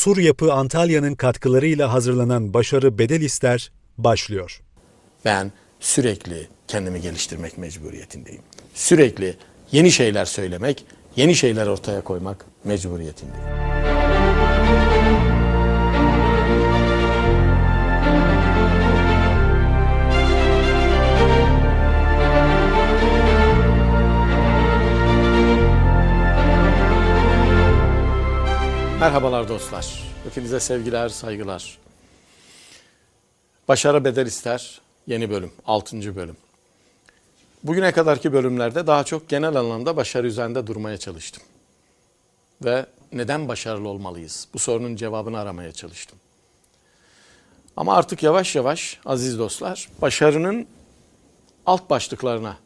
Sur Yapı Antalya'nın katkılarıyla hazırlanan Başarı Bedel İster başlıyor. Ben sürekli kendimi geliştirmek mecburiyetindeyim. Sürekli yeni şeyler söylemek, yeni şeyler ortaya koymak mecburiyetindeyim. Merhabalar dostlar. Hepinize sevgiler, saygılar. Başarı bedel ister. Yeni bölüm, 6. bölüm. Bugüne kadarki bölümlerde daha çok genel anlamda başarı üzerinde durmaya çalıştım. Ve neden başarılı olmalıyız? Bu sorunun cevabını aramaya çalıştım. Ama artık yavaş yavaş aziz dostlar başarının alt başlıklarına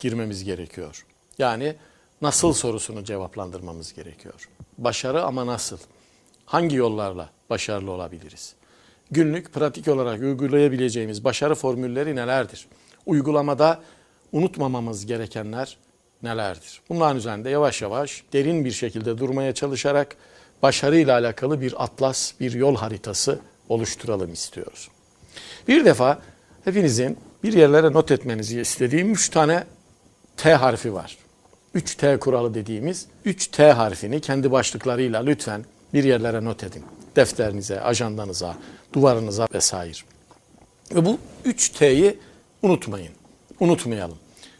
girmemiz gerekiyor. Yani nasıl sorusunu cevaplandırmamız gerekiyor. Başarı ama nasıl? Hangi yollarla başarılı olabiliriz? Günlük pratik olarak uygulayabileceğimiz başarı formülleri nelerdir? Uygulamada unutmamamız gerekenler nelerdir? Bunların üzerinde yavaş yavaş derin bir şekilde durmaya çalışarak başarıyla alakalı bir atlas, bir yol haritası oluşturalım istiyoruz. Bir defa hepinizin bir yerlere not etmenizi istediğim üç tane T harfi var. 3T kuralı dediğimiz 3T harfini kendi başlıklarıyla lütfen bir yerlere not edin. Defterinize, ajandanıza, duvarınıza vesaire. Ve bu 3T'yi unutmayın. Unutmayalım.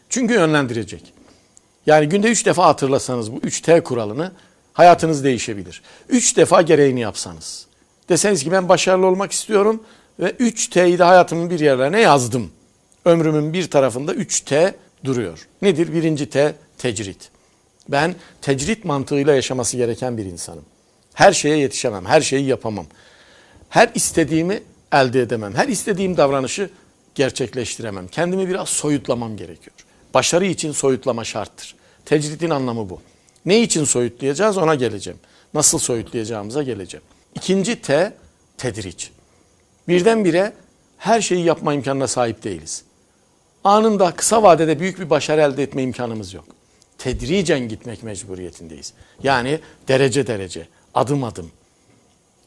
Çünkü yönlendirecek. Yani günde 3 defa hatırlasanız bu 3T kuralını hayatınız değişebilir. 3 defa gereğini yapsanız. Deseniz ki ben başarılı olmak istiyorum ve 3T'yi de hayatımın bir yerlerine yazdım. Ömrümün bir tarafında 3T duruyor. Nedir? Birinci T tecrit. Ben tecrit mantığıyla yaşaması gereken bir insanım. Her şeye yetişemem, her şeyi yapamam. Her istediğimi elde edemem. Her istediğim davranışı gerçekleştiremem. Kendimi biraz soyutlamam gerekiyor. Başarı için soyutlama şarttır. Tecritin anlamı bu. Ne için soyutlayacağız ona geleceğim. Nasıl soyutlayacağımıza geleceğim. İkinci T, tedriç. Birdenbire her şeyi yapma imkanına sahip değiliz. Anında kısa vadede büyük bir başarı elde etme imkanımız yok tedricen gitmek mecburiyetindeyiz. Yani derece derece, adım adım,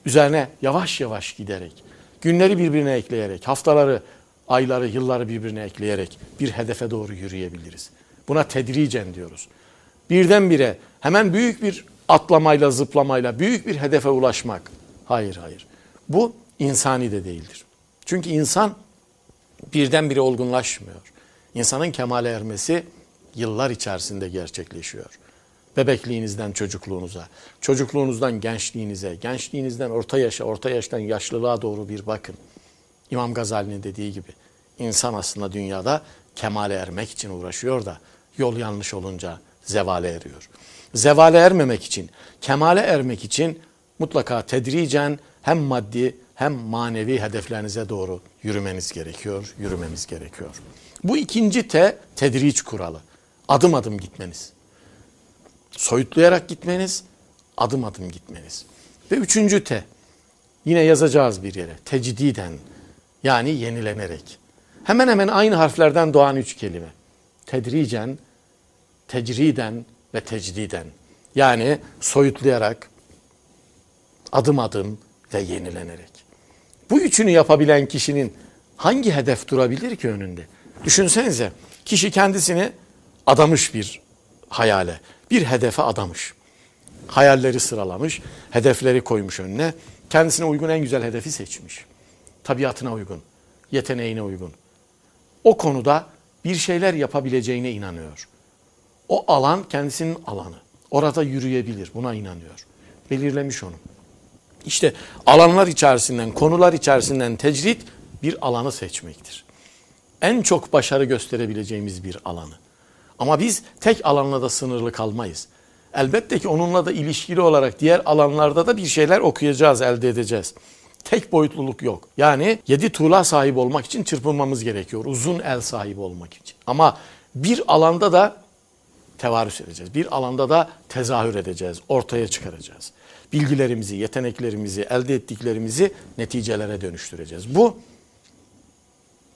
üzerine yavaş yavaş giderek, günleri birbirine ekleyerek, haftaları, ayları, yılları birbirine ekleyerek bir hedefe doğru yürüyebiliriz. Buna tedricen diyoruz. Birdenbire hemen büyük bir atlamayla, zıplamayla büyük bir hedefe ulaşmak. Hayır, hayır. Bu insani de değildir. Çünkü insan birdenbire olgunlaşmıyor. İnsanın kemale ermesi yıllar içerisinde gerçekleşiyor. Bebekliğinizden çocukluğunuza, çocukluğunuzdan gençliğinize, gençliğinizden orta yaşa, orta yaştan yaşlılığa doğru bir bakın. İmam Gazali'nin dediği gibi insan aslında dünyada kemale ermek için uğraşıyor da yol yanlış olunca zevale eriyor. Zevale ermemek için, kemale ermek için mutlaka tedricen hem maddi hem manevi hedeflerinize doğru yürümeniz gerekiyor, yürümemiz gerekiyor. Bu ikinci T tedriç kuralı. Adım adım gitmeniz. Soyutlayarak gitmeniz, adım adım gitmeniz. Ve üçüncü T, yine yazacağız bir yere. Tecdiden, yani yenilenerek. Hemen hemen aynı harflerden doğan üç kelime. Tedricen, tecriden ve tecdiden. Yani soyutlayarak, adım adım ve yenilenerek. Bu üçünü yapabilen kişinin hangi hedef durabilir ki önünde? Düşünsenize kişi kendisini adamış bir hayale, bir hedefe adamış. Hayalleri sıralamış, hedefleri koymuş önüne. Kendisine uygun en güzel hedefi seçmiş. Tabiatına uygun, yeteneğine uygun. O konuda bir şeyler yapabileceğine inanıyor. O alan kendisinin alanı. Orada yürüyebilir, buna inanıyor. Belirlemiş onu. İşte alanlar içerisinden, konular içerisinden tecrit bir alanı seçmektir. En çok başarı gösterebileceğimiz bir alanı. Ama biz tek alanla da sınırlı kalmayız. Elbette ki onunla da ilişkili olarak diğer alanlarda da bir şeyler okuyacağız, elde edeceğiz. Tek boyutluluk yok. Yani yedi tuğla sahibi olmak için çırpınmamız gerekiyor. Uzun el sahibi olmak için. Ama bir alanda da tevarüs edeceğiz. Bir alanda da tezahür edeceğiz, ortaya çıkaracağız. Bilgilerimizi, yeteneklerimizi, elde ettiklerimizi neticelere dönüştüreceğiz. Bu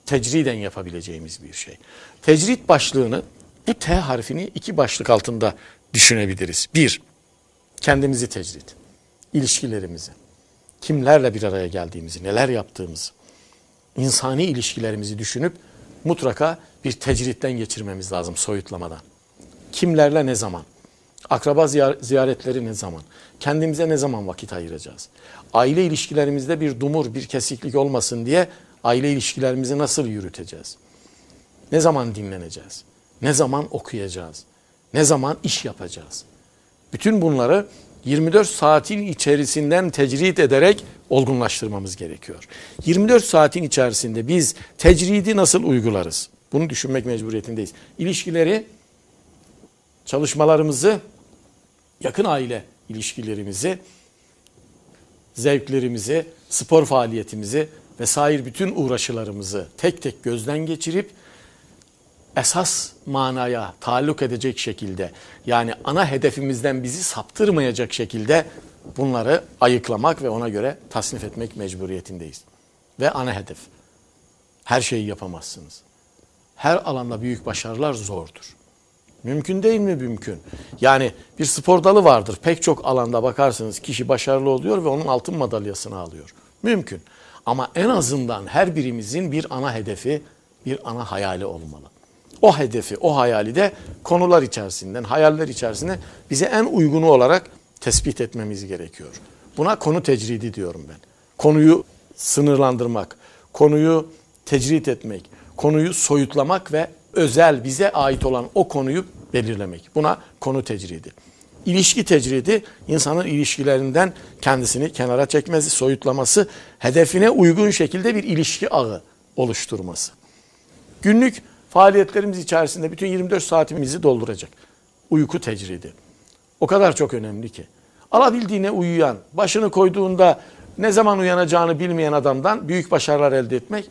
tecriden yapabileceğimiz bir şey. Tecrit başlığını bu T harfini iki başlık altında düşünebiliriz. Bir, kendimizi tecrit. ilişkilerimizi, kimlerle bir araya geldiğimizi, neler yaptığımızı, insani ilişkilerimizi düşünüp mutlaka bir tecritten geçirmemiz lazım soyutlamadan. Kimlerle ne zaman? Akraba ziyaretleri ne zaman? Kendimize ne zaman vakit ayıracağız? Aile ilişkilerimizde bir dumur, bir kesiklik olmasın diye aile ilişkilerimizi nasıl yürüteceğiz? Ne zaman dinleneceğiz? Ne zaman okuyacağız? Ne zaman iş yapacağız? Bütün bunları 24 saatin içerisinden tecrit ederek olgunlaştırmamız gerekiyor. 24 saatin içerisinde biz tecridi nasıl uygularız? Bunu düşünmek mecburiyetindeyiz. İlişkileri, çalışmalarımızı, yakın aile ilişkilerimizi, zevklerimizi, spor faaliyetimizi vesaire bütün uğraşılarımızı tek tek gözden geçirip esas manaya taalluk edecek şekilde yani ana hedefimizden bizi saptırmayacak şekilde bunları ayıklamak ve ona göre tasnif etmek mecburiyetindeyiz. Ve ana hedef. Her şeyi yapamazsınız. Her alanda büyük başarılar zordur. Mümkün değil mi? Mümkün. Yani bir spor dalı vardır. Pek çok alanda bakarsınız kişi başarılı oluyor ve onun altın madalyasını alıyor. Mümkün. Ama en azından her birimizin bir ana hedefi, bir ana hayali olmalı. O hedefi, o hayali de konular içerisinden, hayaller içerisinde bize en uygunu olarak tespit etmemiz gerekiyor. Buna konu tecridi diyorum ben. Konuyu sınırlandırmak, konuyu tecrit etmek, konuyu soyutlamak ve özel bize ait olan o konuyu belirlemek. Buna konu tecridi. İlişki tecridi insanın ilişkilerinden kendisini kenara çekmesi, soyutlaması, hedefine uygun şekilde bir ilişki ağı oluşturması. Günlük faaliyetlerimiz içerisinde bütün 24 saatimizi dolduracak. Uyku tecridi. O kadar çok önemli ki. Alabildiğine uyuyan, başını koyduğunda ne zaman uyanacağını bilmeyen adamdan büyük başarılar elde etmek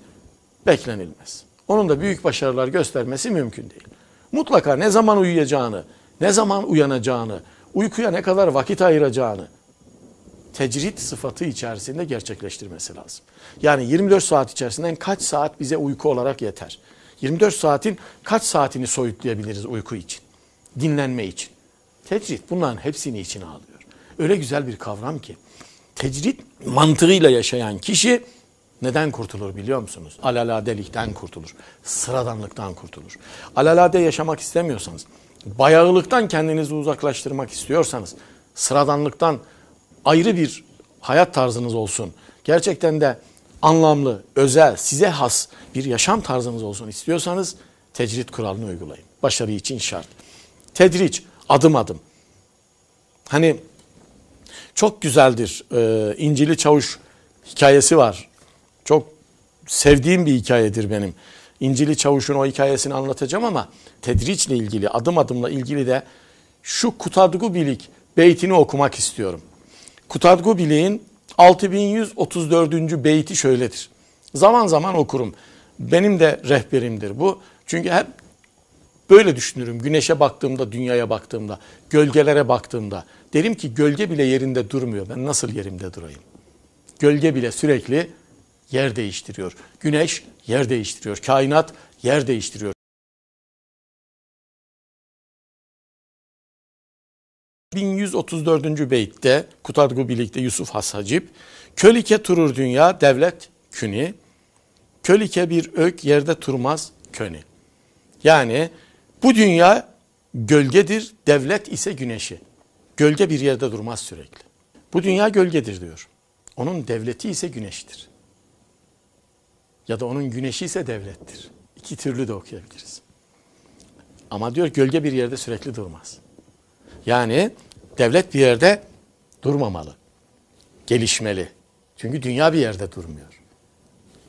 beklenilmez. Onun da büyük başarılar göstermesi mümkün değil. Mutlaka ne zaman uyuyacağını, ne zaman uyanacağını, uykuya ne kadar vakit ayıracağını tecrit sıfatı içerisinde gerçekleştirmesi lazım. Yani 24 saat içerisinden kaç saat bize uyku olarak yeter? 24 saatin kaç saatini soyutlayabiliriz uyku için? Dinlenme için. Tecrit bunların hepsini içine alıyor. Öyle güzel bir kavram ki. Tecrit mantığıyla yaşayan kişi neden kurtulur biliyor musunuz? Alaladelikten kurtulur. Sıradanlıktan kurtulur. Alalade yaşamak istemiyorsanız, bayağılıktan kendinizi uzaklaştırmak istiyorsanız, sıradanlıktan ayrı bir hayat tarzınız olsun. Gerçekten de anlamlı, özel, size has bir yaşam tarzınız olsun istiyorsanız tecrit kuralını uygulayın. Başarı için şart. Tedriç, adım adım. Hani çok güzeldir. Ee, İncili Çavuş hikayesi var. Çok sevdiğim bir hikayedir benim. İncili Çavuş'un o hikayesini anlatacağım ama tedriçle ilgili, adım adımla ilgili de şu Kutadgu Bilik beytini okumak istiyorum. Kutadgu Bilik'in 6134. beyti şöyledir. Zaman zaman okurum. Benim de rehberimdir bu. Çünkü hep böyle düşünürüm. Güneşe baktığımda, dünyaya baktığımda, gölgelere baktığımda. Derim ki gölge bile yerinde durmuyor. Ben nasıl yerimde durayım? Gölge bile sürekli yer değiştiriyor. Güneş yer değiştiriyor. Kainat yer değiştiriyor. 1134. beytte Kutadgu birlikte Yusuf Has Hacip Kölike turur dünya devlet küni Kölike bir ök yerde turmaz köni. Yani bu dünya gölgedir, devlet ise güneşi. Gölge bir yerde durmaz sürekli. Bu dünya gölgedir diyor. Onun devleti ise güneştir. Ya da onun güneşi ise devlettir. İki türlü de okuyabiliriz. Ama diyor gölge bir yerde sürekli durmaz. Yani devlet bir yerde durmamalı. Gelişmeli. Çünkü dünya bir yerde durmuyor.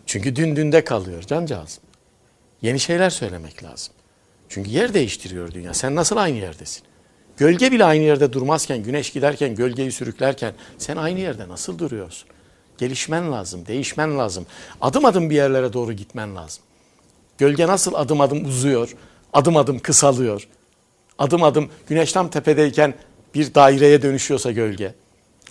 Çünkü dün dünde kalıyor cancağızım. Yeni şeyler söylemek lazım. Çünkü yer değiştiriyor dünya. Sen nasıl aynı yerdesin? Gölge bile aynı yerde durmazken, güneş giderken, gölgeyi sürüklerken sen aynı yerde nasıl duruyorsun? Gelişmen lazım, değişmen lazım. Adım adım bir yerlere doğru gitmen lazım. Gölge nasıl adım adım uzuyor, adım adım kısalıyor. Adım adım güneş tam tepedeyken bir daireye dönüşüyorsa gölge.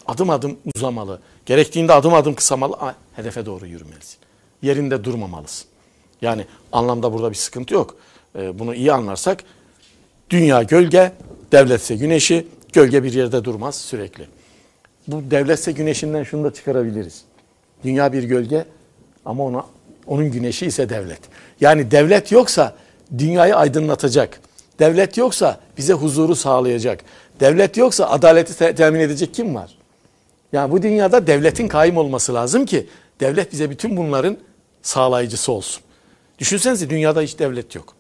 Adım adım uzamalı. Gerektiğinde adım adım kısamalı, hedefe doğru yürümelisin. Yerinde durmamalısın. Yani anlamda burada bir sıkıntı yok. Ee, bunu iyi anlarsak dünya gölge, devletse güneşi, gölge bir yerde durmaz sürekli. Bu devletse güneşinden şunu da çıkarabiliriz. Dünya bir gölge ama ona onun güneşi ise devlet. Yani devlet yoksa dünyayı aydınlatacak. Devlet yoksa bize huzuru sağlayacak. Devlet yoksa adaleti te- temin edecek kim var? Yani bu dünyada devletin kaim olması lazım ki devlet bize bütün bunların sağlayıcısı olsun. Düşünsenize dünyada hiç devlet yok.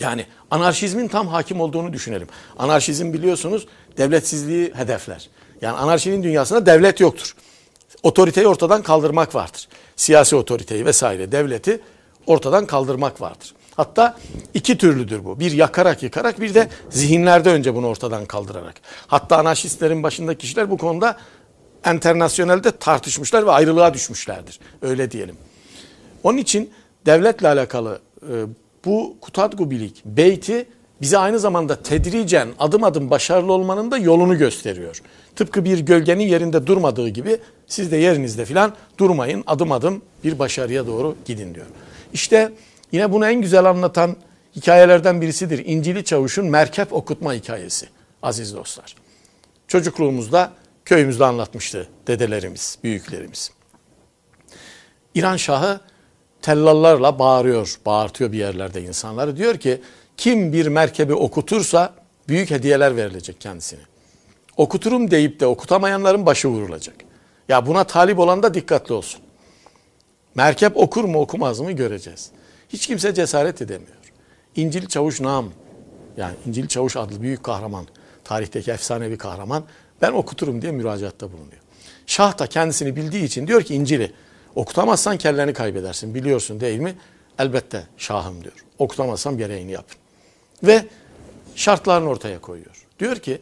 Yani anarşizmin tam hakim olduğunu düşünelim. Anarşizm biliyorsunuz devletsizliği hedefler. Yani anarşinin dünyasında devlet yoktur. Otoriteyi ortadan kaldırmak vardır. Siyasi otoriteyi vesaire devleti ortadan kaldırmak vardır. Hatta iki türlüdür bu. Bir yakarak yıkarak bir de zihinlerde önce bunu ortadan kaldırarak. Hatta anarşistlerin başındaki kişiler bu konuda internasyonelde tartışmışlar ve ayrılığa düşmüşlerdir. Öyle diyelim. Onun için devletle alakalı e, bu Kutadgubilik beyti bize aynı zamanda tedricen adım adım başarılı olmanın da yolunu gösteriyor. Tıpkı bir gölgenin yerinde durmadığı gibi siz de yerinizde filan durmayın adım adım bir başarıya doğru gidin diyor. İşte yine bunu en güzel anlatan hikayelerden birisidir. İncili Çavuş'un merkep okutma hikayesi aziz dostlar. Çocukluğumuzda köyümüzde anlatmıştı dedelerimiz, büyüklerimiz. İran Şahı tellallarla bağırıyor, bağırtıyor bir yerlerde insanları. Diyor ki kim bir merkebi okutursa büyük hediyeler verilecek kendisine. Okuturum deyip de okutamayanların başı vurulacak. Ya buna talip olan da dikkatli olsun. Merkep okur mu okumaz mı göreceğiz. Hiç kimse cesaret edemiyor. İncil Çavuş Nam yani İncil Çavuş adlı büyük kahraman, tarihteki efsanevi kahraman ben okuturum diye müracaatta bulunuyor. Şah da kendisini bildiği için diyor ki İncil'i okutamazsan kelleni kaybedersin biliyorsun değil mi? Elbette şahım diyor. Okutamazsam gereğini yapın. Ve şartlarını ortaya koyuyor. Diyor ki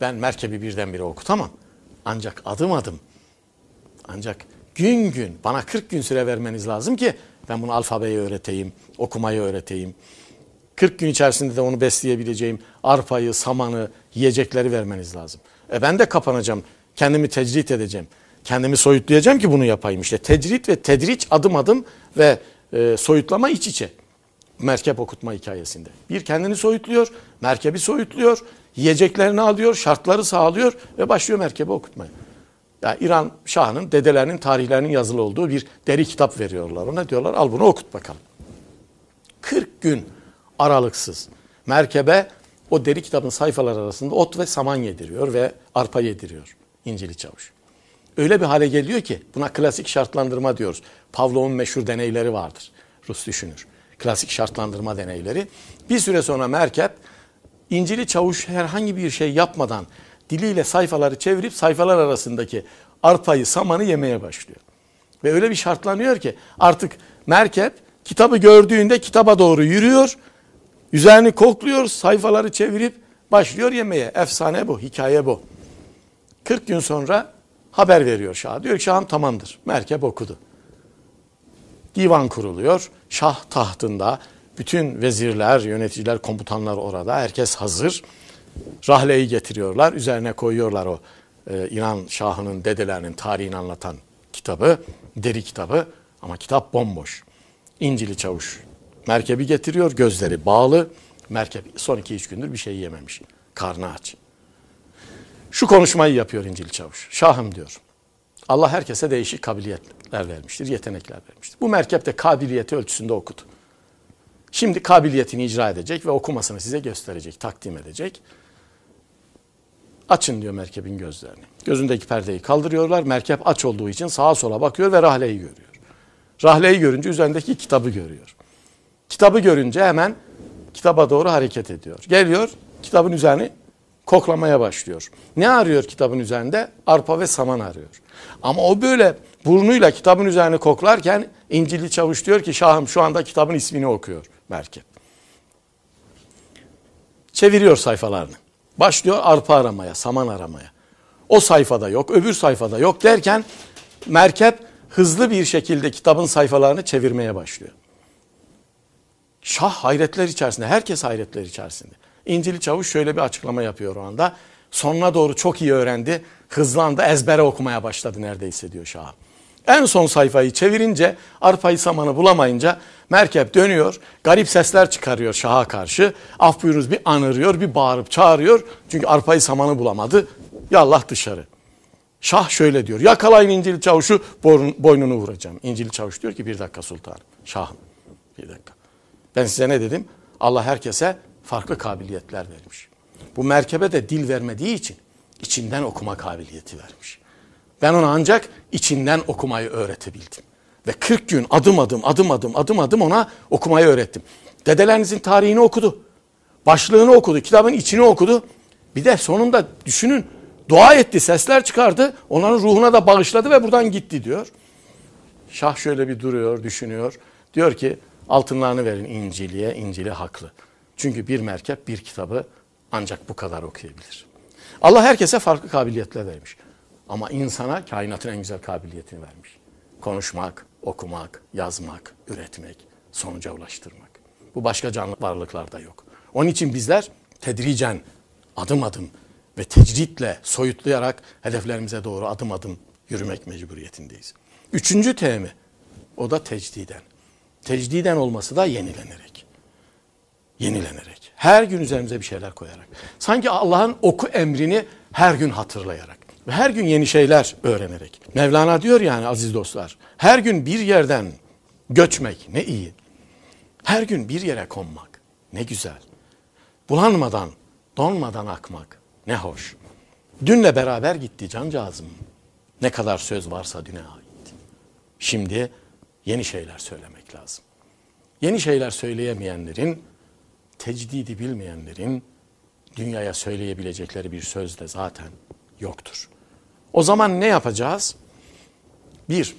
ben merkebi birdenbire okutamam. Ancak adım adım ancak gün gün bana 40 gün süre vermeniz lazım ki ben bunu alfabeyi öğreteyim, okumayı öğreteyim. 40 gün içerisinde de onu besleyebileceğim arpayı, samanı, yiyecekleri vermeniz lazım. E ben de kapanacağım, kendimi tecrit edeceğim. Kendimi soyutlayacağım ki bunu yapayım. İşte tecrit ve tedriç adım adım ve e, soyutlama iç içe. Merkep okutma hikayesinde. Bir kendini soyutluyor, merkebi soyutluyor, yiyeceklerini alıyor, şartları sağlıyor ve başlıyor merkebi okutmaya. Yani İran Şahı'nın dedelerinin tarihlerinin yazılı olduğu bir deri kitap veriyorlar. Ona diyorlar al bunu okut bakalım. 40 gün aralıksız merkebe o deri kitabın sayfalar arasında ot ve saman yediriyor ve arpa yediriyor İncili Çavuş. Öyle bir hale geliyor ki buna klasik şartlandırma diyoruz. Pavlov'un meşhur deneyleri vardır. Rus düşünür. Klasik şartlandırma deneyleri. Bir süre sonra merkep İncili Çavuş herhangi bir şey yapmadan diliyle sayfaları çevirip sayfalar arasındaki arpayı, samanı yemeye başlıyor. Ve öyle bir şartlanıyor ki artık merkep kitabı gördüğünde kitaba doğru yürüyor. Üzerini kokluyor, sayfaları çevirip başlıyor yemeye. Efsane bu, hikaye bu. 40 gün sonra haber veriyor Şah. Diyor ki Şahım tamamdır. Merkep okudu. Divan kuruluyor. Şah tahtında. Bütün vezirler, yöneticiler, komutanlar orada. Herkes hazır. Rahleyi getiriyorlar. Üzerine koyuyorlar o e, İran Şahı'nın dedelerinin tarihini anlatan kitabı. Deri kitabı. Ama kitap bomboş. İncili Çavuş. Merkebi getiriyor. Gözleri bağlı. Merkep son iki üç gündür bir şey yememiş. Karnı aç. Şu konuşmayı yapıyor İncil Çavuş. Şahım diyor. Allah herkese değişik kabiliyetler vermiştir, yetenekler vermiştir. Bu merkep de kabiliyeti ölçüsünde okudu. Şimdi kabiliyetini icra edecek ve okumasını size gösterecek, takdim edecek. Açın diyor merkebin gözlerini. Gözündeki perdeyi kaldırıyorlar. Merkep aç olduğu için sağa sola bakıyor ve rahleyi görüyor. Rahleyi görünce üzerindeki kitabı görüyor. Kitabı görünce hemen kitaba doğru hareket ediyor. Geliyor, kitabın üzerini koklamaya başlıyor. Ne arıyor kitabın üzerinde? Arpa ve saman arıyor. Ama o böyle burnuyla kitabın üzerine koklarken İncilli Çavuş diyor ki Şahım şu anda kitabın ismini okuyor merkep. Çeviriyor sayfalarını. Başlıyor arpa aramaya, saman aramaya. O sayfada yok, öbür sayfada yok derken merkep hızlı bir şekilde kitabın sayfalarını çevirmeye başlıyor. Şah hayretler içerisinde, herkes hayretler içerisinde. İncili Çavuş şöyle bir açıklama yapıyor o anda. Sonuna doğru çok iyi öğrendi. Hızlandı, ezbere okumaya başladı neredeyse diyor Şah. En son sayfayı çevirince arpayı samanı bulamayınca merkep dönüyor. Garip sesler çıkarıyor Şah'a karşı. Af buyurunuz bir anırıyor, bir bağırıp çağırıyor. Çünkü arpayı samanı bulamadı. Yallah dışarı. Şah şöyle diyor. Yakalayın İncil Çavuş'u boynunu vuracağım. İncil Çavuş diyor ki bir dakika sultanım. Şahım bir dakika. Ben size ne dedim? Allah herkese farklı kabiliyetler vermiş. Bu merkebe de dil vermediği için içinden okuma kabiliyeti vermiş. Ben ona ancak içinden okumayı öğretebildim. Ve 40 gün adım adım adım adım adım adım ona okumayı öğrettim. Dedelerinizin tarihini okudu. Başlığını okudu. Kitabın içini okudu. Bir de sonunda düşünün dua etti, sesler çıkardı. Onların ruhuna da bağışladı ve buradan gitti diyor. Şah şöyle bir duruyor, düşünüyor. Diyor ki altınlarını verin İncil'e, İncil'e haklı. Çünkü bir merkep bir kitabı ancak bu kadar okuyabilir. Allah herkese farklı kabiliyetler vermiş. Ama insana kainatın en güzel kabiliyetini vermiş. Konuşmak, okumak, yazmak, üretmek, sonuca ulaştırmak. Bu başka canlı varlıklarda yok. Onun için bizler tedricen, adım adım ve tecritle soyutlayarak hedeflerimize doğru adım adım yürümek mecburiyetindeyiz. Üçüncü temi, o da tecdiden. Tecdiden olması da yenilenerek. Yenilenerek. Her gün üzerimize bir şeyler koyarak. Sanki Allah'ın oku emrini her gün hatırlayarak. Her gün yeni şeyler öğrenerek. Mevlana diyor yani aziz dostlar. Her gün bir yerden göçmek ne iyi. Her gün bir yere konmak ne güzel. Bulanmadan, donmadan akmak ne hoş. Dünle beraber gitti cancağızım. Ne kadar söz varsa düne ait. Şimdi yeni şeyler söylemek lazım. Yeni şeyler söyleyemeyenlerin, tecdidi bilmeyenlerin dünyaya söyleyebilecekleri bir söz de zaten yoktur. O zaman ne yapacağız? Bir,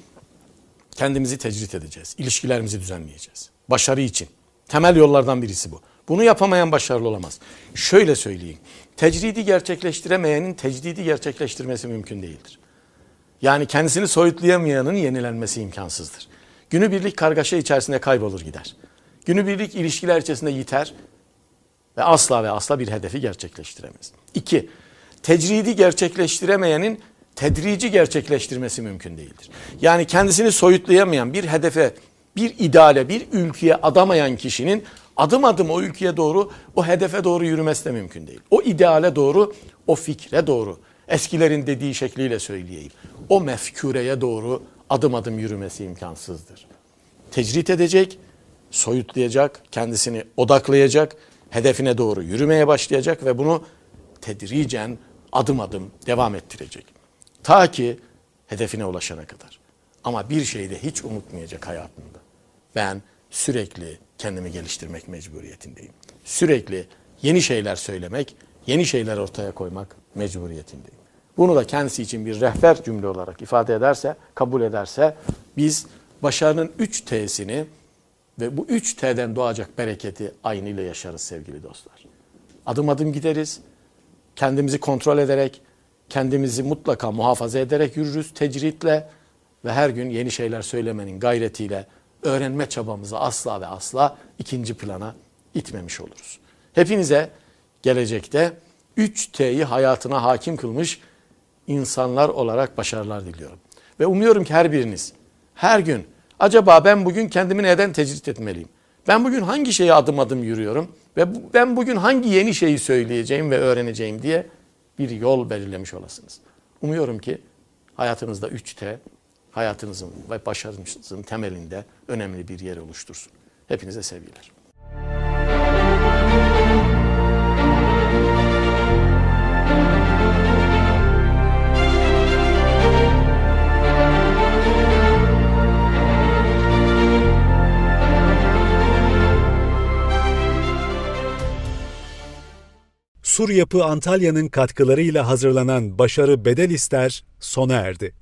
kendimizi tecrit edeceğiz. İlişkilerimizi düzenleyeceğiz. Başarı için. Temel yollardan birisi bu. Bunu yapamayan başarılı olamaz. Şöyle söyleyeyim. Tecridi gerçekleştiremeyenin tecdidi gerçekleştirmesi mümkün değildir. Yani kendisini soyutlayamayanın yenilenmesi imkansızdır. Günübirlik kargaşa içerisinde kaybolur gider. Günübirlik ilişkiler içerisinde yiter ve asla ve asla bir hedefi gerçekleştiremez. İki, tecridi gerçekleştiremeyenin tedrici gerçekleştirmesi mümkün değildir. Yani kendisini soyutlayamayan bir hedefe, bir ideale, bir ülkeye adamayan kişinin adım adım o ülkeye doğru, o hedefe doğru yürümesi de mümkün değil. O ideale doğru, o fikre doğru, eskilerin dediği şekliyle söyleyeyim. O mefkureye doğru adım adım yürümesi imkansızdır. Tecrit edecek, soyutlayacak, kendisini odaklayacak, hedefine doğru yürümeye başlayacak ve bunu tedricen adım adım devam ettirecek. Ta ki hedefine ulaşana kadar. Ama bir şeyi de hiç unutmayacak hayatında. Ben sürekli kendimi geliştirmek mecburiyetindeyim. Sürekli yeni şeyler söylemek, yeni şeyler ortaya koymak mecburiyetindeyim. Bunu da kendisi için bir rehber cümle olarak ifade ederse, kabul ederse biz başarının 3 T'sini ve bu 3 T'den doğacak bereketi aynı ile yaşarız sevgili dostlar. Adım adım gideriz. Kendimizi kontrol ederek, kendimizi mutlaka muhafaza ederek yürürüz tecritle ve her gün yeni şeyler söylemenin gayretiyle öğrenme çabamızı asla ve asla ikinci plana itmemiş oluruz. Hepinize gelecekte 3T'yi hayatına hakim kılmış insanlar olarak başarılar diliyorum. Ve umuyorum ki her biriniz her gün acaba ben bugün kendimi neden tecrit etmeliyim? Ben bugün hangi şeye adım adım yürüyorum ve ben bugün hangi yeni şeyi söyleyeceğim ve öğreneceğim diye bir yol belirlemiş olasınız. Umuyorum ki hayatınızda 3T hayatınızın ve başarınızın temelinde önemli bir yer oluştursun. Hepinize sevgiler. Sur Yapı Antalya'nın katkılarıyla hazırlanan Başarı Bedel İster sona erdi.